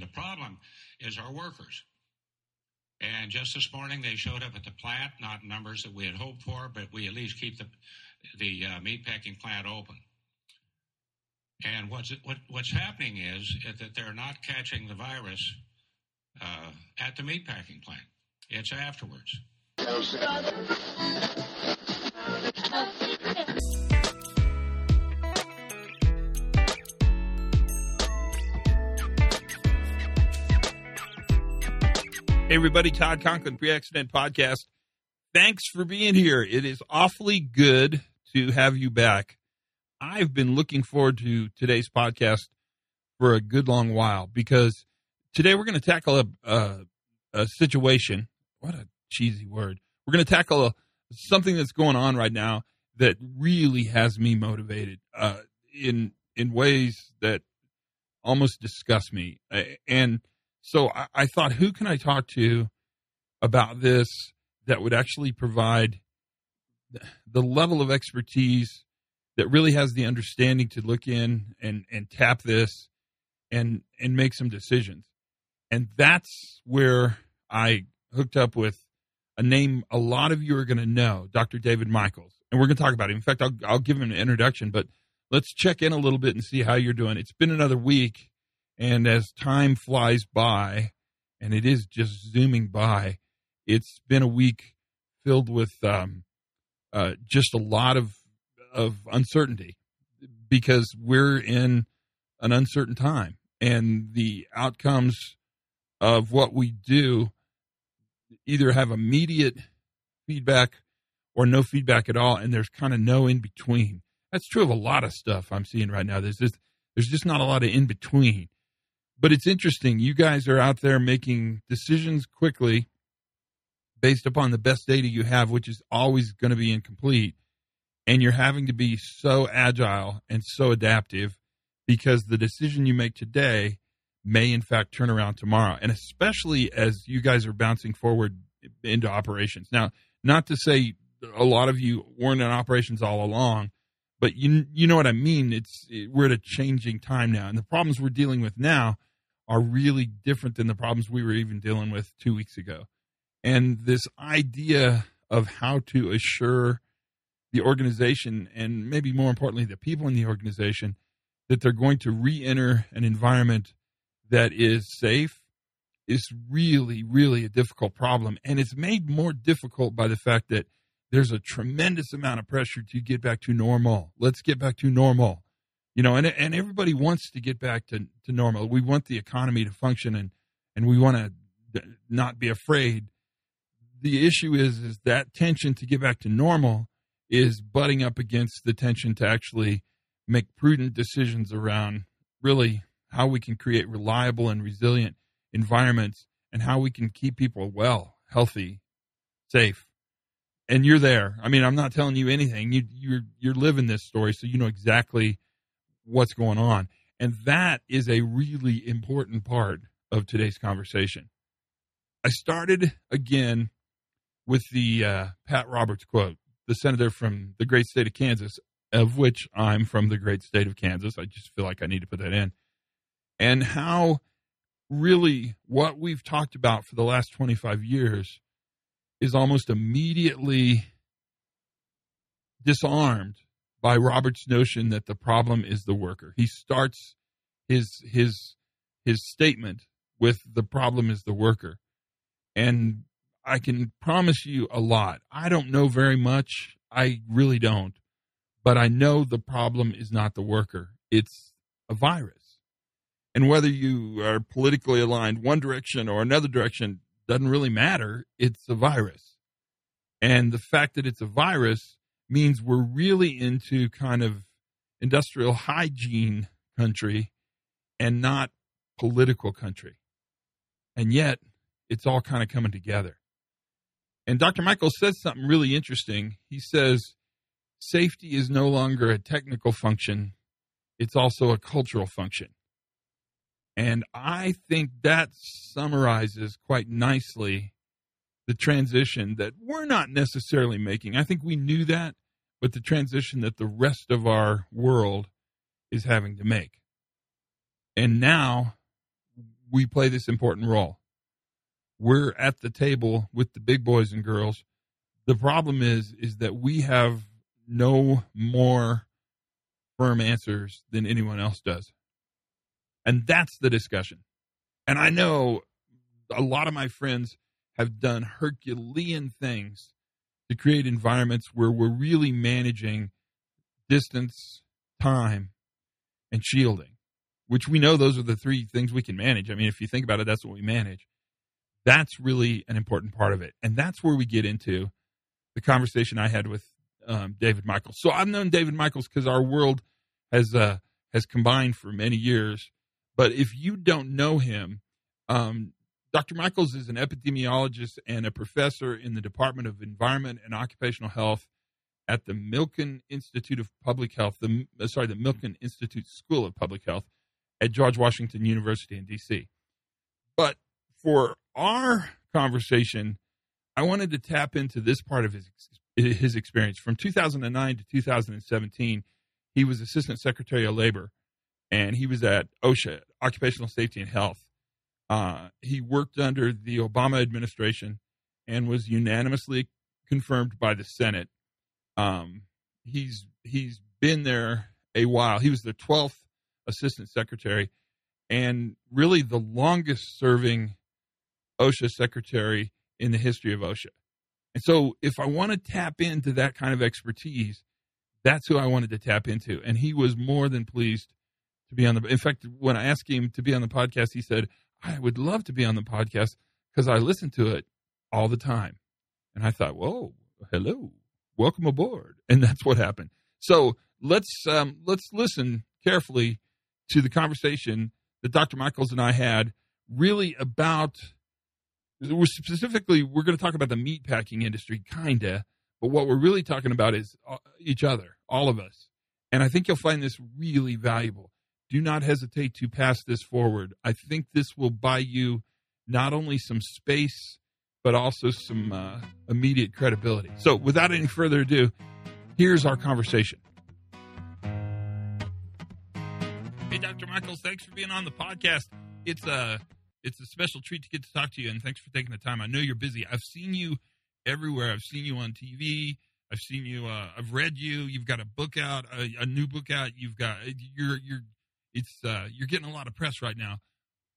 The problem is our workers. And just this morning, they showed up at the plant, not numbers that we had hoped for, but we at least keep the the uh, meatpacking plant open. And what's what, what's happening is that they're not catching the virus uh, at the meatpacking plant. It's afterwards. Hey, everybody, Todd Conklin, Pre Accident Podcast. Thanks for being here. It is awfully good to have you back. I've been looking forward to today's podcast for a good long while because today we're going to tackle a, a, a situation. What a cheesy word. We're going to tackle a, something that's going on right now that really has me motivated uh, in in ways that almost disgust me. And so I, I thought, who can I talk to about this that would actually provide the level of expertise that really has the understanding to look in and, and tap this and and make some decisions. And that's where I hooked up with a name a lot of you are going to know, Dr. David Michaels. And we're going to talk about him. In fact, I'll, I'll give him an introduction, but let's check in a little bit and see how you're doing. It's been another week and as time flies by, and it is just zooming by, it's been a week filled with um, uh, just a lot of of uncertainty because we're in an uncertain time, and the outcomes of what we do either have immediate feedback or no feedback at all, and there's kind of no in between. That's true of a lot of stuff I'm seeing right now. There's just there's just not a lot of in between but it's interesting. You guys are out there making decisions quickly based upon the best data you have, which is always going to be incomplete. And you're having to be so agile and so adaptive because the decision you make today may, in fact, turn around tomorrow. And especially as you guys are bouncing forward into operations. Now, not to say a lot of you weren't in operations all along, but you you know what I mean. It's we're at a changing time now, and the problems we're dealing with now are really different than the problems we were even dealing with two weeks ago. And this idea of how to assure the organization and maybe more importantly, the people in the organization that they're going to re enter an environment that is safe is really, really a difficult problem. And it's made more difficult by the fact that there's a tremendous amount of pressure to get back to normal. Let's get back to normal you know, and and everybody wants to get back to, to normal. We want the economy to function, and and we want to not be afraid. The issue is is that tension to get back to normal is butting up against the tension to actually make prudent decisions around really how we can create reliable and resilient environments and how we can keep people well, healthy, safe. And you're there. I mean, I'm not telling you anything. You you're you're living this story, so you know exactly what's going on. And that is a really important part of today's conversation. I started again with the uh, Pat Roberts quote, the senator from the great state of Kansas, of which I'm from the great state of Kansas. I just feel like I need to put that in. And how really what we've talked about for the last 25 years is almost immediately disarmed by Robert's notion that the problem is the worker. He starts his his his statement with the problem is the worker. And I can promise you a lot. I don't know very much. I really don't. But I know the problem is not the worker. It's a virus. And whether you are politically aligned one direction or another direction doesn't really matter. It's a virus. And the fact that it's a virus means we're really into kind of industrial hygiene country and not political country. And yet, it's all kind of coming together. And Dr. Michaels says something really interesting. He says, safety is no longer a technical function, it's also a cultural function. And I think that summarizes quite nicely the transition that we're not necessarily making. I think we knew that, but the transition that the rest of our world is having to make. And now we play this important role. We're at the table with the big boys and girls. The problem is is that we have no more firm answers than anyone else does. And that's the discussion. And I know a lot of my friends have done Herculean things to create environments where we're really managing distance, time, and shielding, which we know those are the three things we can manage. I mean, if you think about it, that's what we manage. That's really an important part of it. And that's where we get into the conversation I had with um, David Michaels. So I've known David Michaels because our world has uh, has combined for many years. But if you don't know him, um, Dr. Michaels is an epidemiologist and a professor in the Department of Environment and Occupational Health at the Milken Institute of Public Health, the uh, sorry, the Milken Institute School of Public Health at George Washington University in D.C. But for our conversation, I wanted to tap into this part of his his experience from 2009 to 2017. He was Assistant Secretary of Labor, and he was at OSHA, Occupational Safety and Health. Uh, he worked under the Obama administration and was unanimously confirmed by the Senate. Um, he's he's been there a while. He was the 12th assistant secretary and really the longest serving OSHA secretary in the history of OSHA. And so if I want to tap into that kind of expertise, that's who I wanted to tap into. And he was more than pleased to be on the in fact, when I asked him to be on the podcast, he said, I would love to be on the podcast because I listen to it all the time. And I thought, whoa, hello, welcome aboard. And that's what happened. So let's um, let's listen carefully to the conversation that Dr. Michaels and I had, really about. We're specifically, we're going to talk about the meat packing industry, kinda, but what we're really talking about is uh, each other, all of us. And I think you'll find this really valuable do not hesitate to pass this forward. I think this will buy you not only some space, but also some uh, immediate credibility. So, without any further ado, here's our conversation. Hey, Dr. Michaels, thanks for being on the podcast. It's a it's a special treat to get to talk to you, and thanks for taking the time. I know you're busy. I've seen you everywhere. I've seen you on TV. I've seen you. Uh, I've read you. You've got a book out, a, a new book out. You've got you're you're it's uh, you're getting a lot of press right now.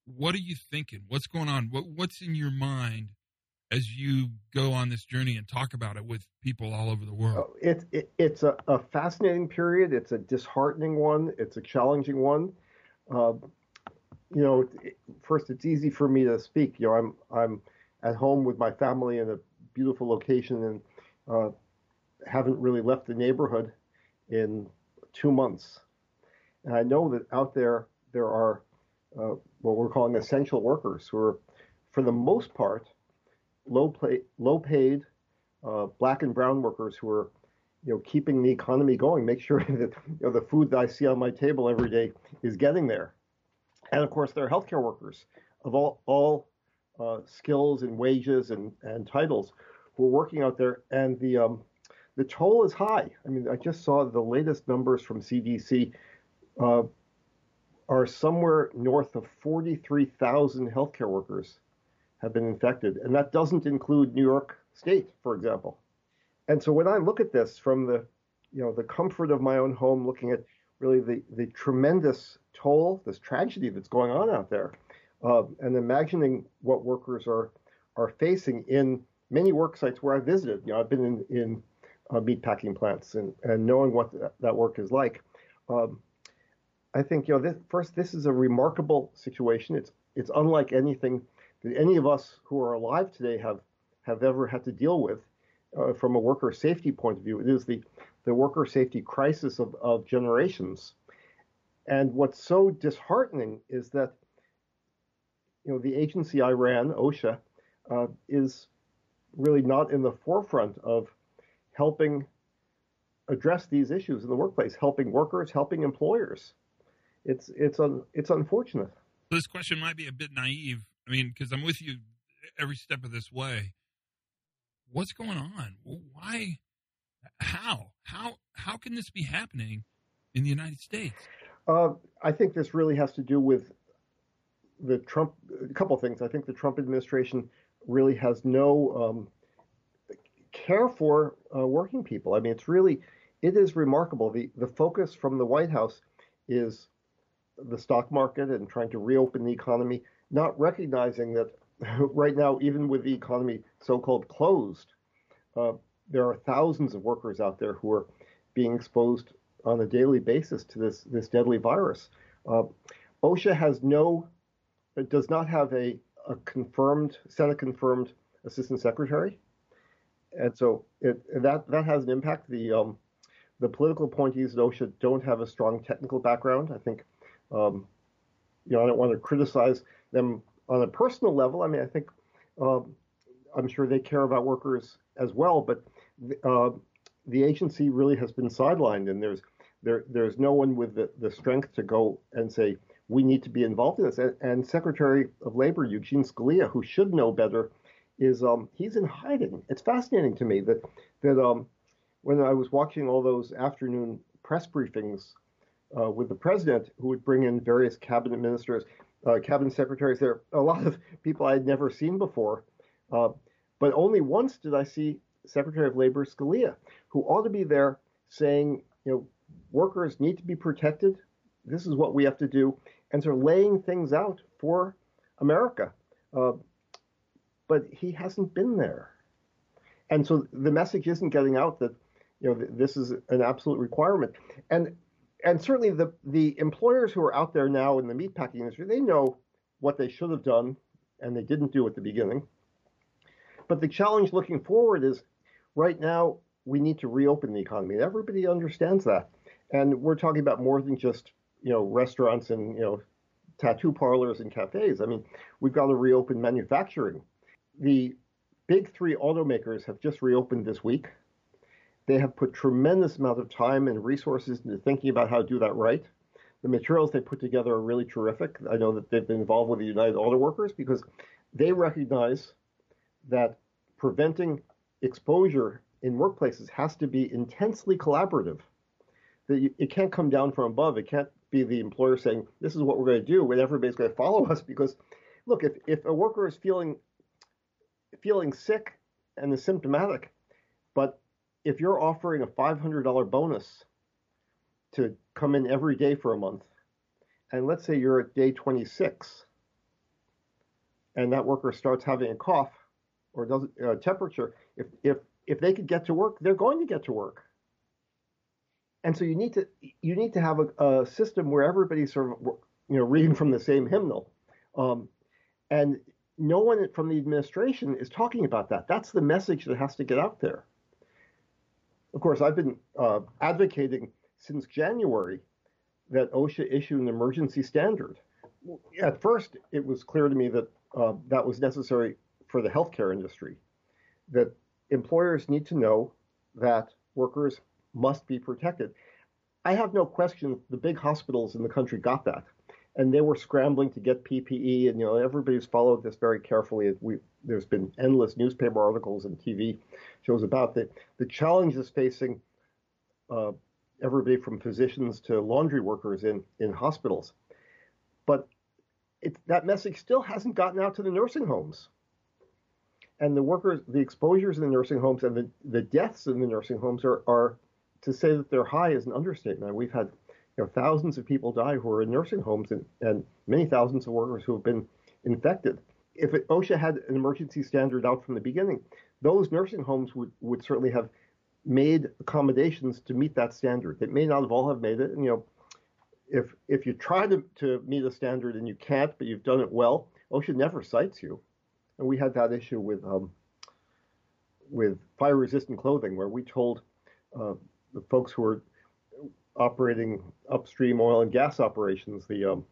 What are you thinking? What's going on? What what's in your mind as you go on this journey and talk about it with people all over the world? Oh, it, it, it's a, a, fascinating period. It's a disheartening one. It's a challenging one. Uh, you know, first, it's easy for me to speak. You know, I'm I'm at home with my family in a beautiful location and uh, haven't really left the neighborhood in two months. And I know that out there, there are uh, what we're calling essential workers who are, for the most part, low, pay, low paid uh, black and brown workers who are you know, keeping the economy going, make sure that you know, the food that I see on my table every day is getting there. And of course, there are healthcare workers of all, all uh, skills and wages and, and titles who are working out there. And the, um, the toll is high. I mean, I just saw the latest numbers from CDC uh, are somewhere north of 43,000 healthcare workers have been infected, and that doesn't include New York State, for example. And so when I look at this from the, you know, the comfort of my own home, looking at really the, the tremendous toll, this tragedy that's going on out there, uh, and imagining what workers are are facing in many work sites where I've visited. You know, I've been in in uh, meat packing plants and and knowing what that, that work is like. Um, I think you know this, first this is a remarkable situation. It's it's unlike anything that any of us who are alive today have have ever had to deal with uh, from a worker safety point of view. It is the the worker safety crisis of, of generations. And what's so disheartening is that you know the agency I ran, OSHA, uh, is really not in the forefront of helping address these issues in the workplace, helping workers, helping employers it's it's un, it's unfortunate. This question might be a bit naive. I mean, because I'm with you every step of this way. What's going on? Why? How? How? How can this be happening in the United States? Uh, I think this really has to do with the Trump, a couple of things. I think the Trump administration really has no um, care for uh, working people. I mean, it's really, it is remarkable. The the focus from the White House is the stock market and trying to reopen the economy, not recognizing that right now, even with the economy so-called closed, uh, there are thousands of workers out there who are being exposed on a daily basis to this this deadly virus. Uh, OSHA has no, does not have a, a confirmed Senate confirmed assistant secretary, and so it that that has an impact. The um, the political appointees at OSHA don't have a strong technical background. I think, um, you know, I don't want to criticize them on a personal level. I mean, I think um, I'm sure they care about workers as well, but uh, the agency really has been sidelined, and there's there there's no one with the, the strength to go and say we need to be involved in this. And, and Secretary of Labor Eugene Scalia, who should know better, is um, he's in hiding. It's fascinating to me that that um, when I was watching all those afternoon press briefings uh, with the president, who would bring in various cabinet ministers, uh, cabinet secretaries, there are a lot of people I had never seen before. Uh, but only once did I see Secretary of Labor Scalia, who ought to be there saying, you know, workers need to be protected. This is what we have to do, and sort of laying things out for America. Uh, but he hasn't been there, and so the message isn't getting out that you know this is an absolute requirement. And and certainly the the employers who are out there now in the meatpacking industry, they know what they should have done, and they didn't do at the beginning. But the challenge looking forward is right now we need to reopen the economy. Everybody understands that. And we're talking about more than just, you know, restaurants and, you know, tattoo parlors and cafes. I mean, we've got to reopen manufacturing. The big three automakers have just reopened this week. They have put tremendous amount of time and resources into thinking about how to do that right. The materials they put together are really terrific. I know that they've been involved with the United Auto Workers because they recognize that preventing exposure in workplaces has to be intensely collaborative. That it can't come down from above. It can't be the employer saying, "This is what we're going to do," and everybody's going to follow us. Because, look, if if a worker is feeling feeling sick and is symptomatic, but if you're offering a $500 bonus to come in every day for a month, and let's say you're at day 26, and that worker starts having a cough or doesn't uh, temperature, if if if they could get to work, they're going to get to work. And so you need to you need to have a, a system where everybody's sort of you know reading from the same hymnal, um, and no one from the administration is talking about that. That's the message that has to get out there. Of course, I've been uh, advocating since January that OSHA issue an emergency standard. At first, it was clear to me that uh, that was necessary for the healthcare industry, that employers need to know that workers must be protected. I have no question the big hospitals in the country got that. And they were scrambling to get PPE, and you know everybody's followed this very carefully. We, there's been endless newspaper articles and TV shows about the the challenges facing uh, everybody from physicians to laundry workers in in hospitals. But it, that message still hasn't gotten out to the nursing homes and the workers, the exposures in the nursing homes and the, the deaths in the nursing homes are, are to say that they're high is an understatement. We've had you know, thousands of people die who are in nursing homes and, and many thousands of workers who have been infected. If it, OSHA had an emergency standard out from the beginning, those nursing homes would, would certainly have made accommodations to meet that standard. They may not have all have made it. And, you know, if if you try to, to meet a standard and you can't, but you've done it well, OSHA never cites you and we had that issue with um, with fire resistant clothing, where we told uh, the folks who were operating upstream oil and gas operations, the um,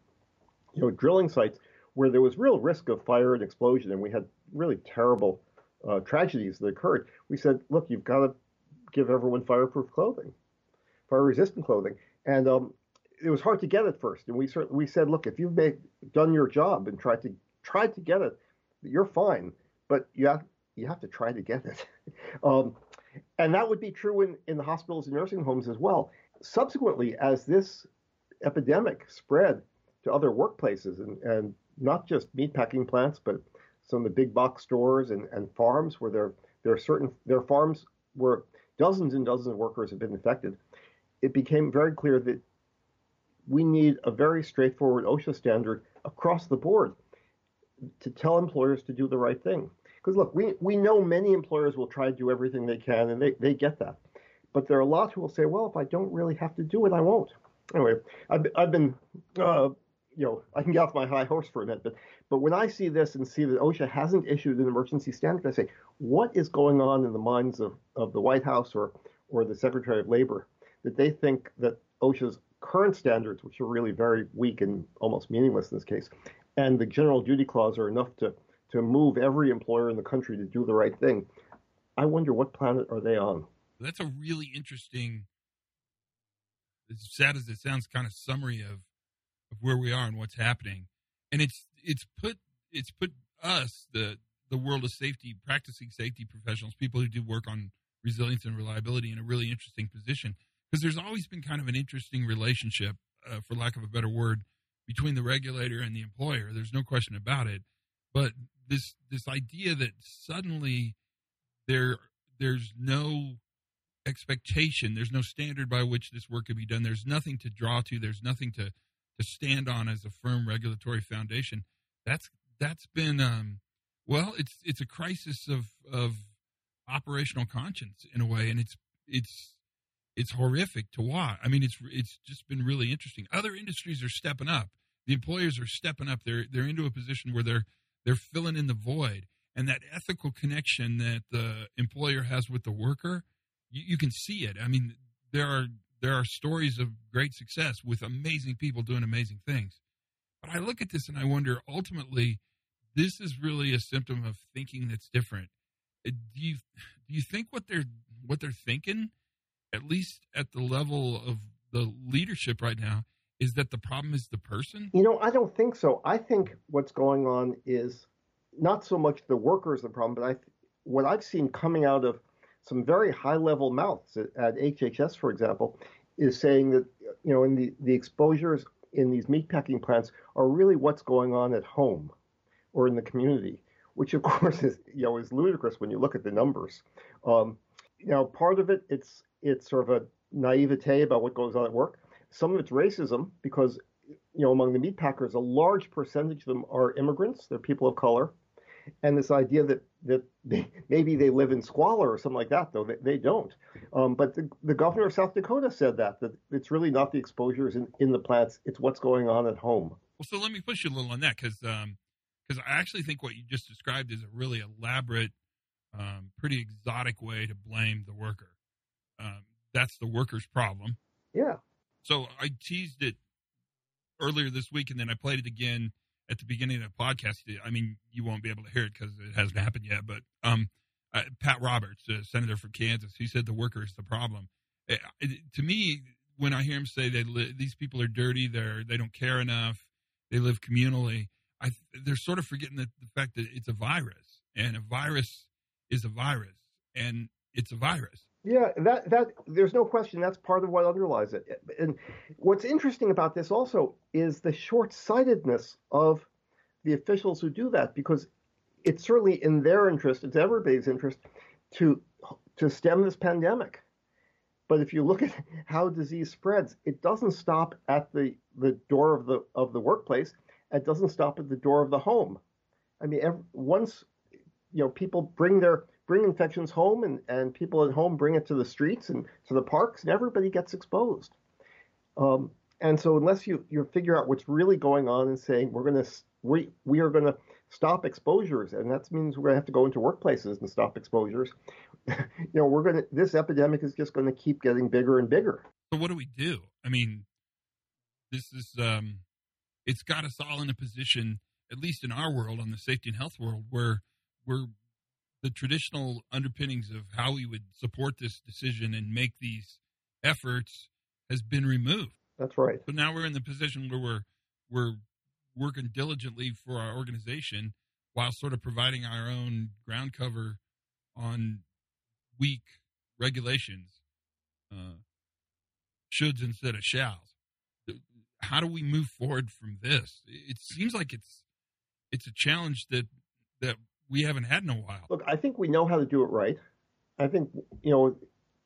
you know drilling sites, where there was real risk of fire and explosion, and we had really terrible uh, tragedies that occurred. We said, look, you've got to give everyone fireproof clothing, fire resistant clothing, and um, it was hard to get at first. And we certainly we said, look, if you've made, done your job and tried to tried to get it, you're fine, but you have you have to try to get it. um, and that would be true in, in the hospitals and nursing homes as well. Subsequently, as this epidemic spread to other workplaces and, and not just meatpacking plants, but some of the big box stores and, and farms where there there are certain there farms where dozens and dozens of workers have been infected. It became very clear that we need a very straightforward OSHA standard across the board to tell employers to do the right thing. Because look, we, we know many employers will try to do everything they can, and they, they get that. But there are a lot who will say, well, if I don't really have to do it, I won't. Anyway, I've, I've been, uh, you know, I can get off my high horse for a minute, but, but when I see this and see that OSHA hasn't issued an emergency standard, I say, what is going on in the minds of, of the White House or, or the Secretary of Labor that they think that OSHA's current standards, which are really very weak and almost meaningless in this case, and the general duty clause are enough to, to move every employer in the country to do the right thing. I wonder what planet are they on? That's a really interesting, as sad as it sounds, kind of summary of, of where we are and what's happening. And it's it's put it's put us, the the world of safety, practicing safety professionals, people who do work on resilience and reliability in a really interesting position. Because there's always been kind of an interesting relationship, uh, for lack of a better word, between the regulator and the employer. There's no question about it. But this this idea that suddenly there there's no expectation, there's no standard by which this work can be done. There's nothing to draw to. There's nothing to to stand on as a firm regulatory foundation. That's that's been um, well, it's it's a crisis of of operational conscience in a way, and it's it's it's horrific to watch. I mean, it's it's just been really interesting. Other industries are stepping up. The employers are stepping up. They're they're into a position where they're they're filling in the void, and that ethical connection that the employer has with the worker, you, you can see it. I mean, there are there are stories of great success with amazing people doing amazing things. But I look at this and I wonder, ultimately, this is really a symptom of thinking that's different. Uh, do you do you think what they're what they're thinking? at least at the level of the leadership right now, is that the problem is the person? You know, I don't think so. I think what's going on is not so much the workers the problem, but I what I've seen coming out of some very high level mouths at, HHS, for example, is saying that you know, in the, the exposures in these meatpacking plants are really what's going on at home or in the community, which of course is you know is ludicrous when you look at the numbers. Um, know, part of it it's it's sort of a naivete about what goes on at work. Some of it's racism because you know among the meat packers, a large percentage of them are immigrants. They're people of color, and this idea that that they, maybe they live in squalor or something like that, though they, they don't. Um, but the, the governor of South Dakota said that that it's really not the exposures in, in the plants; it's what's going on at home. Well, so let me push you a little on that because because um, I actually think what you just described is a really elaborate, um, pretty exotic way to blame the worker. Um, that's the worker's problem. Yeah. So I teased it earlier this week, and then I played it again at the beginning of the podcast. I mean, you won't be able to hear it because it hasn't happened yet. But um, uh, Pat Roberts, a senator from Kansas, he said the worker is the problem. It, uh, it, to me, when I hear him say that li- these people are dirty, they're they don't care enough, they live communally, I, they're sort of forgetting the, the fact that it's a virus, and a virus is a virus, and it's a virus. Yeah, that that there's no question that's part of what underlies it. And what's interesting about this also is the short-sightedness of the officials who do that because it's certainly in their interest, it's everybody's interest to to stem this pandemic. But if you look at how disease spreads, it doesn't stop at the, the door of the of the workplace. It doesn't stop at the door of the home. I mean, every, once you know people bring their bring infections home and, and people at home bring it to the streets and to the parks and everybody gets exposed. Um, and so unless you, you figure out what's really going on and saying we're going to we, we are going to stop exposures and that means we're going to have to go into workplaces and stop exposures you know we're going to this epidemic is just going to keep getting bigger and bigger so what do we do i mean this is um it's got us all in a position at least in our world on the safety and health world where we're the traditional underpinnings of how we would support this decision and make these efforts has been removed. That's right. So now we're in the position where we're we're working diligently for our organization while sort of providing our own ground cover on weak regulations, uh, shoulds instead of shalls. How do we move forward from this? It seems like it's it's a challenge that that we haven't had in a while. Look, I think we know how to do it right. I think you know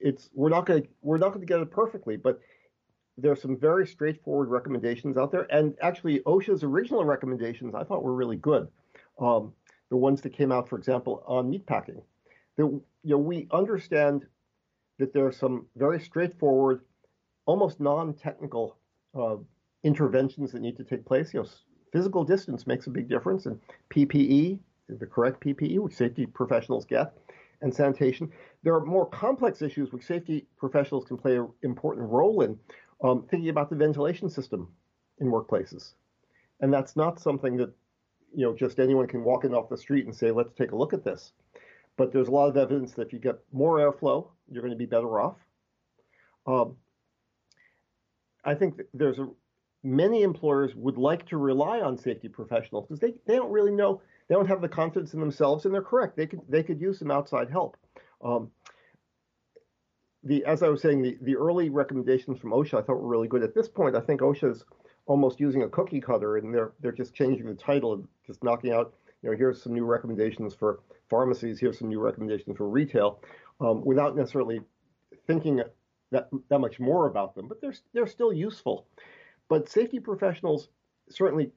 it's we're not going to we're not going to get it perfectly, but there's some very straightforward recommendations out there, and actually OSHA's original recommendations I thought were really good. Um, the ones that came out, for example, on meatpacking. That you know we understand that there are some very straightforward, almost non-technical uh, interventions that need to take place. You know, physical distance makes a big difference, and PPE, the correct PPE, which safety professionals get, and sanitation. There are more complex issues which safety professionals can play an important role in, um, thinking about the ventilation system in workplaces. And that's not something that, you know, just anyone can walk in off the street and say, let's take a look at this. But there's a lot of evidence that if you get more airflow, you're going to be better off. Um, I think there's a, many employers would like to rely on safety professionals because they, they don't really know they don't have the confidence in themselves and they're correct. They could they could use some outside help. Um, the as I was saying the, the early recommendations from OSHA I thought were really good. At this point I think OSHA's almost using a cookie cutter and they're they're just changing the title and just knocking out you know here's some new recommendations for pharmacies here's some new recommendations for retail um, without necessarily thinking that that much more about them but they're they're still useful. But safety professionals certainly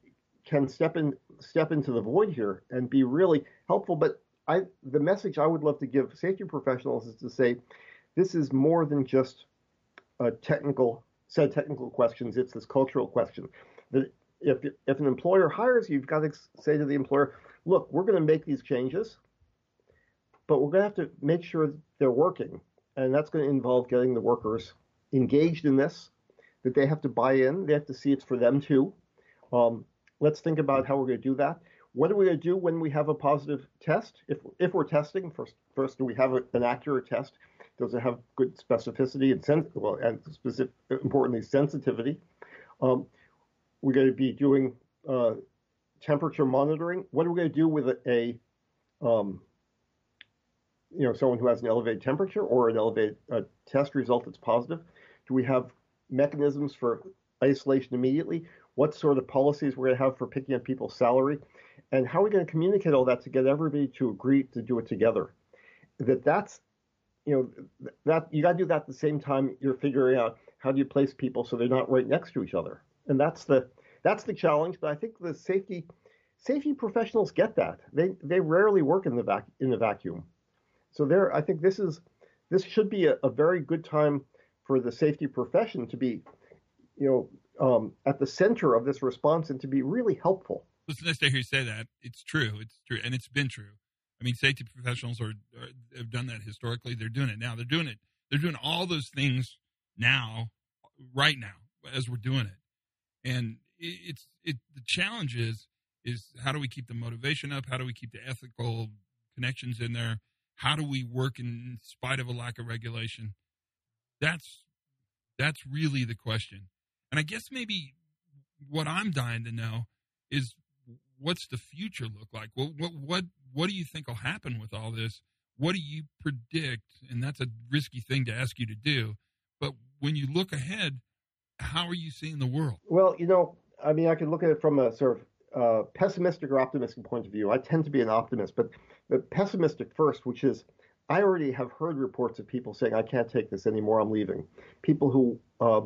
can step in step into the void here and be really helpful. But I, the message I would love to give safety professionals is to say, this is more than just a technical set technical questions. It's this cultural question. That if if an employer hires you, you've got to say to the employer, look, we're going to make these changes, but we're going to have to make sure they're working, and that's going to involve getting the workers engaged in this that they have to buy in. They have to see it's for them too. Um, let's think about how we're going to do that. What are we going to do when we have a positive test? If if we're testing first, first do we have a, an accurate test? Does it have good specificity and sen- well, and specific, importantly sensitivity? Um, we're going to be doing uh, temperature monitoring. What are we going to do with a, a um, you know someone who has an elevated temperature or an elevated uh, test result that's positive? Do we have mechanisms for isolation immediately, what sort of policies we're going to have for picking up people's salary, and how are we going to communicate all that to get everybody to agree to do it together. That that's you know that you got to do that at the same time you're figuring out how do you place people so they're not right next to each other, and that's the that's the challenge. But I think the safety safety professionals get that. They they rarely work in the vac in the vacuum, so there I think this is this should be a, a very good time for the safety profession to be you know, um, at the center of this response and to be really helpful. Nice to hear you say that. It's true. It's true, and it's been true. I mean, safety professionals are, are, have done that historically. They're doing it now. They're doing it. They're doing all those things now, right now, as we're doing it. And it's it. The challenge is is how do we keep the motivation up? How do we keep the ethical connections in there? How do we work in spite of a lack of regulation? That's that's really the question. And I guess maybe what I'm dying to know is what's the future look like? What what what what do you think will happen with all this? What do you predict? And that's a risky thing to ask you to do. But when you look ahead, how are you seeing the world? Well, you know, I mean, I can look at it from a sort of uh, pessimistic or optimistic point of view. I tend to be an optimist, but the pessimistic first, which is I already have heard reports of people saying, I can't take this anymore, I'm leaving. People who uh,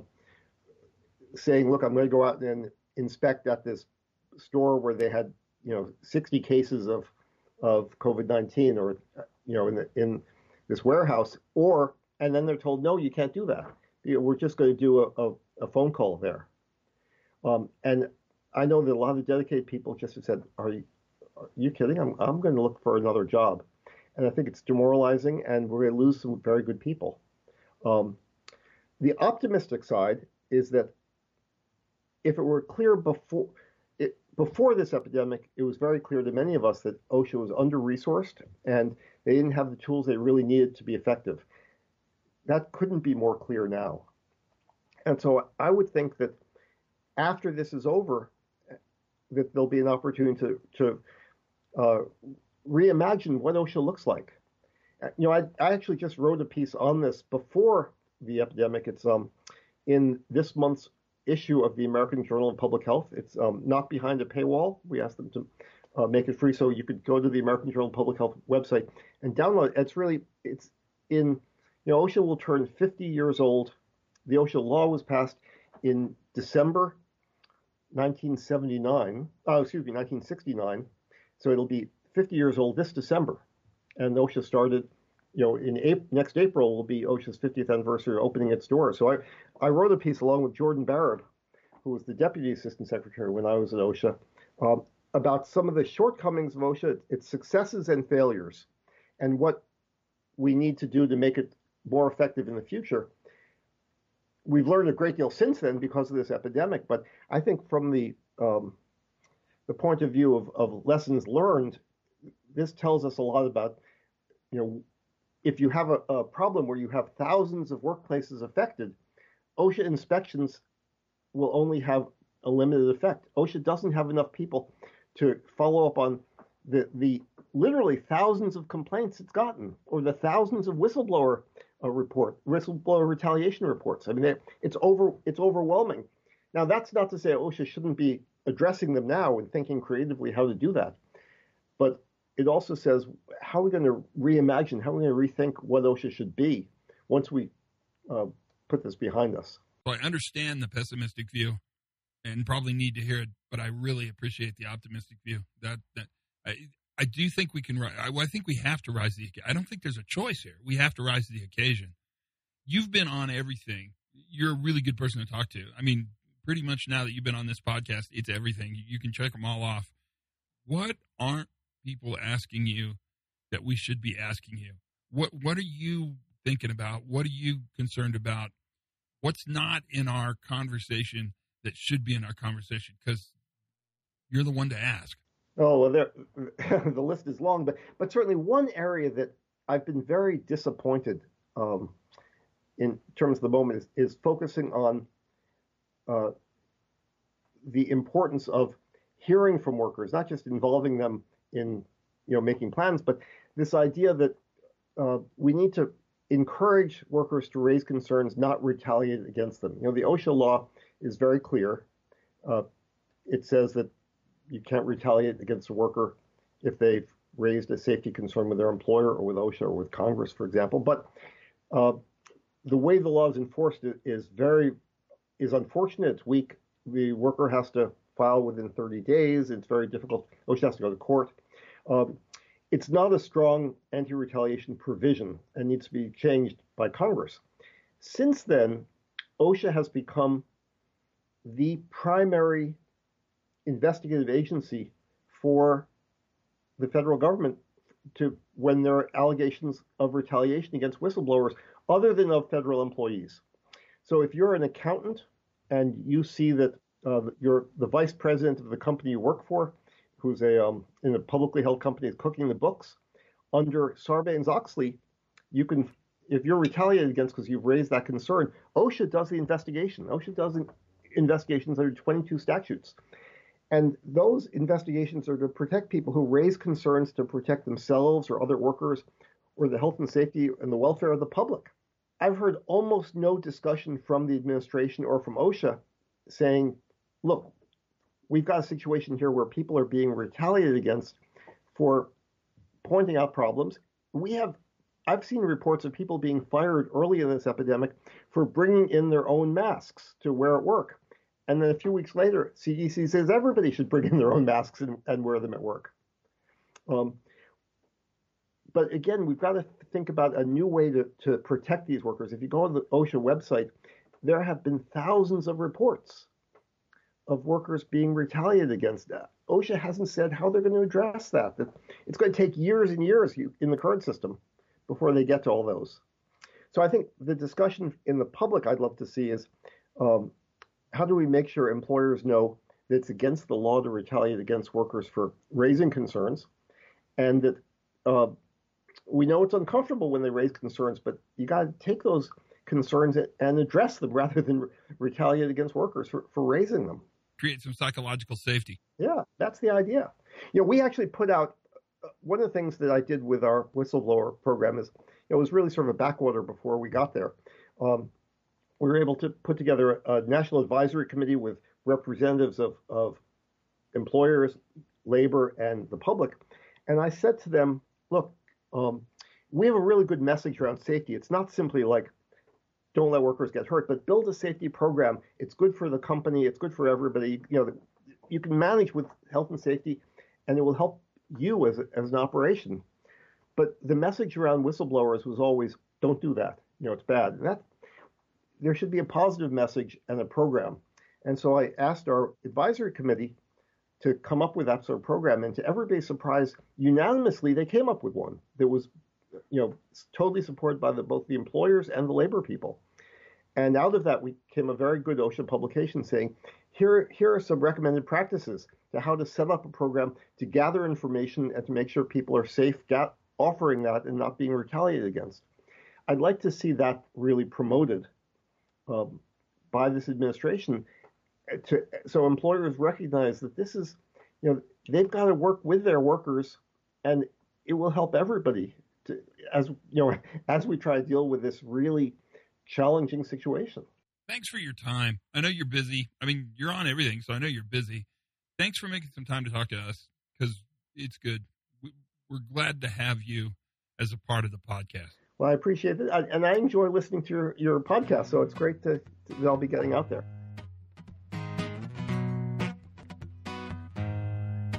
saying, look, I'm going to go out and inspect at this store where they had, you know, 60 cases of of COVID-19 or, you know, in the, in this warehouse, or and then they're told, no, you can't do that. We're just going to do a, a, a phone call there. Um, and I know that a lot of dedicated people just said, are you, are you kidding? I'm, I'm going to look for another job. And I think it's demoralizing, and we're going to lose some very good people. Um, the optimistic side is that if it were clear before before this epidemic, it was very clear to many of us that OSHA was under resourced and they didn't have the tools they really needed to be effective. That couldn't be more clear now. And so I would think that after this is over, that there'll be an opportunity to, to uh, reimagine what OSHA looks like. You know, I, I actually just wrote a piece on this before the epidemic. It's um, in this month's issue of the American Journal of Public Health. It's um, not behind a paywall. We asked them to uh, make it free. So you could go to the American Journal of Public Health website and download. It. It's really it's in you know OSHA will turn 50 years old. The OSHA law was passed in December 1979. Oh, excuse me, 1969. So it'll be 50 years old this December, and OSHA started. You know, in April, next April will be OSHA's 50th anniversary opening its doors. So I, I wrote a piece along with Jordan Barab, who was the deputy assistant secretary when I was at OSHA, um, about some of the shortcomings of OSHA, its successes and failures, and what we need to do to make it more effective in the future. We've learned a great deal since then because of this epidemic, but I think from the um, the point of view of, of lessons learned, this tells us a lot about, you know, if you have a, a problem where you have thousands of workplaces affected, OSHA inspections will only have a limited effect. OSHA doesn't have enough people to follow up on the the literally thousands of complaints it's gotten, or the thousands of whistleblower uh, report, whistleblower retaliation reports. I mean, it's over it's overwhelming. Now, that's not to say OSHA shouldn't be addressing them now and thinking creatively how to do that, but it also says how are we going to reimagine, how are we going to rethink what OSHA should be once we uh, put this behind us. Well, I understand the pessimistic view and probably need to hear it, but I really appreciate the optimistic view. That that I, I do think we can. I, I think we have to rise the. I don't think there's a choice here. We have to rise to the occasion. You've been on everything. You're a really good person to talk to. I mean, pretty much now that you've been on this podcast, it's everything. You can check them all off. What aren't people asking you that we should be asking you? What What are you thinking about? What are you concerned about? What's not in our conversation that should be in our conversation? Because you're the one to ask. Oh well, there, the list is long, but but certainly one area that I've been very disappointed um, in terms of the moment is, is focusing on uh, the importance of hearing from workers, not just involving them in you know making plans, but this idea that uh, we need to encourage workers to raise concerns, not retaliate against them. You know, the OSHA law is very clear. Uh, it says that you can't retaliate against a worker if they've raised a safety concern with their employer or with OSHA or with Congress, for example. But uh, the way the law is enforced is very is unfortunate. It's weak. The worker has to file within 30 days. It's very difficult. OSHA has to go to court. Um, it's not a strong anti-retaliation provision and needs to be changed by Congress. Since then, OSHA has become the primary investigative agency for the federal government to when there are allegations of retaliation against whistleblowers other than of federal employees. So if you're an accountant and you see that uh, you're the vice president of the company you work for, who's a um, in a publicly held company is cooking the books under Sarbanes-Oxley, you can if you're retaliated against because you've raised that concern, OSHA does the investigation. OSHA does investigations under 22 statutes. And those investigations are to protect people who raise concerns to protect themselves or other workers or the health and safety and the welfare of the public. I've heard almost no discussion from the administration or from OSHA saying, look, we've got a situation here where people are being retaliated against for pointing out problems. We have I've seen reports of people being fired early in this epidemic for bringing in their own masks to wear at work. And then a few weeks later, CDC says everybody should bring in their own masks and, and wear them at work. Um, but again, we've got to think about a new way to, to protect these workers. If you go on the OSHA website, there have been thousands of reports of workers being retaliated against. OSHA hasn't said how they're going to address that. It's going to take years and years in the current system before they get to all those. So I think the discussion in the public I'd love to see is um, how do we make sure employers know that it's against the law to retaliate against workers for raising concerns, and that uh, we know it's uncomfortable when they raise concerns, but you got to take those concerns and address them rather than retaliate against workers for, for raising them. Create some psychological safety. Yeah, that's the idea. You know, we actually put out uh, one of the things that I did with our whistleblower program is it was really sort of a backwater before we got there. Um, we were able to put together a national advisory committee with representatives of, of employers, labor and the public. And I said to them, look, um, we have a really good message around safety. It's not simply like don't let workers get hurt, but build a safety program. It's good for the company. It's good for everybody. You know, you can manage with health and safety, and it will help you as, as an operation. But the message around whistleblowers was always, don't do that. You know, it's bad. And that there should be a positive message and a program. And so I asked our advisory committee to come up with that sort of program. And to everybody's surprise, unanimously, they came up with one that was, you know, totally supported by the, both the employers and the labor people. And out of that, we came a very good OSHA publication saying, here, here are some recommended practices to how to set up a program to gather information and to make sure people are safe offering that and not being retaliated against. I'd like to see that really promoted um, by this administration to, so employers recognize that this is, you know, they've got to work with their workers, and it will help everybody to, as you know, as we try to deal with this really challenging situation. Thanks for your time. I know you're busy. I mean, you're on everything, so I know you're busy. Thanks for making some time to talk to us because it's good. We're glad to have you as a part of the podcast. Well, I appreciate it, and I enjoy listening to your, your podcast. So it's great to, to I'll be getting out there.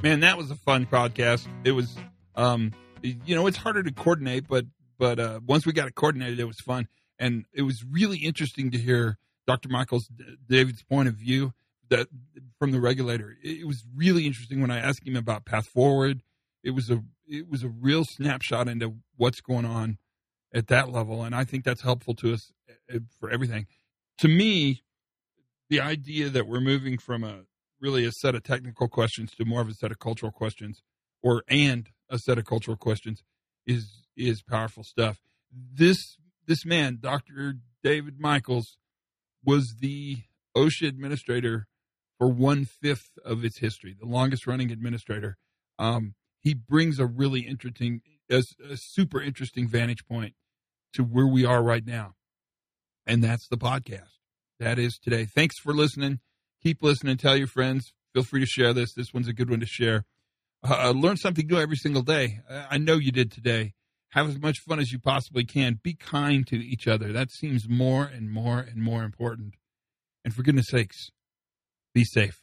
Man, that was a fun podcast. It was, um, you know, it's harder to coordinate, but but uh, once we got it coordinated, it was fun, and it was really interesting to hear Dr. Michaels David's point of view that from the regulator. It was really interesting when I asked him about path forward. It was a it was a real snapshot into what's going on at that level, and I think that's helpful to us uh, for everything. To me, the idea that we're moving from a really a set of technical questions to more of a set of cultural questions, or and a set of cultural questions is is powerful stuff. This this man, Dr. David Michaels, was the OSHA administrator for one fifth of its history, the longest running administrator. Um, he brings a really interesting, a, a super interesting vantage point to where we are right now, and that's the podcast. That is today. Thanks for listening keep listening. Tell your friends. Feel free to share this. This one's a good one to share. Uh, learn something new every single day. I know you did today. Have as much fun as you possibly can. Be kind to each other. That seems more and more and more important. And for goodness sakes, be safe.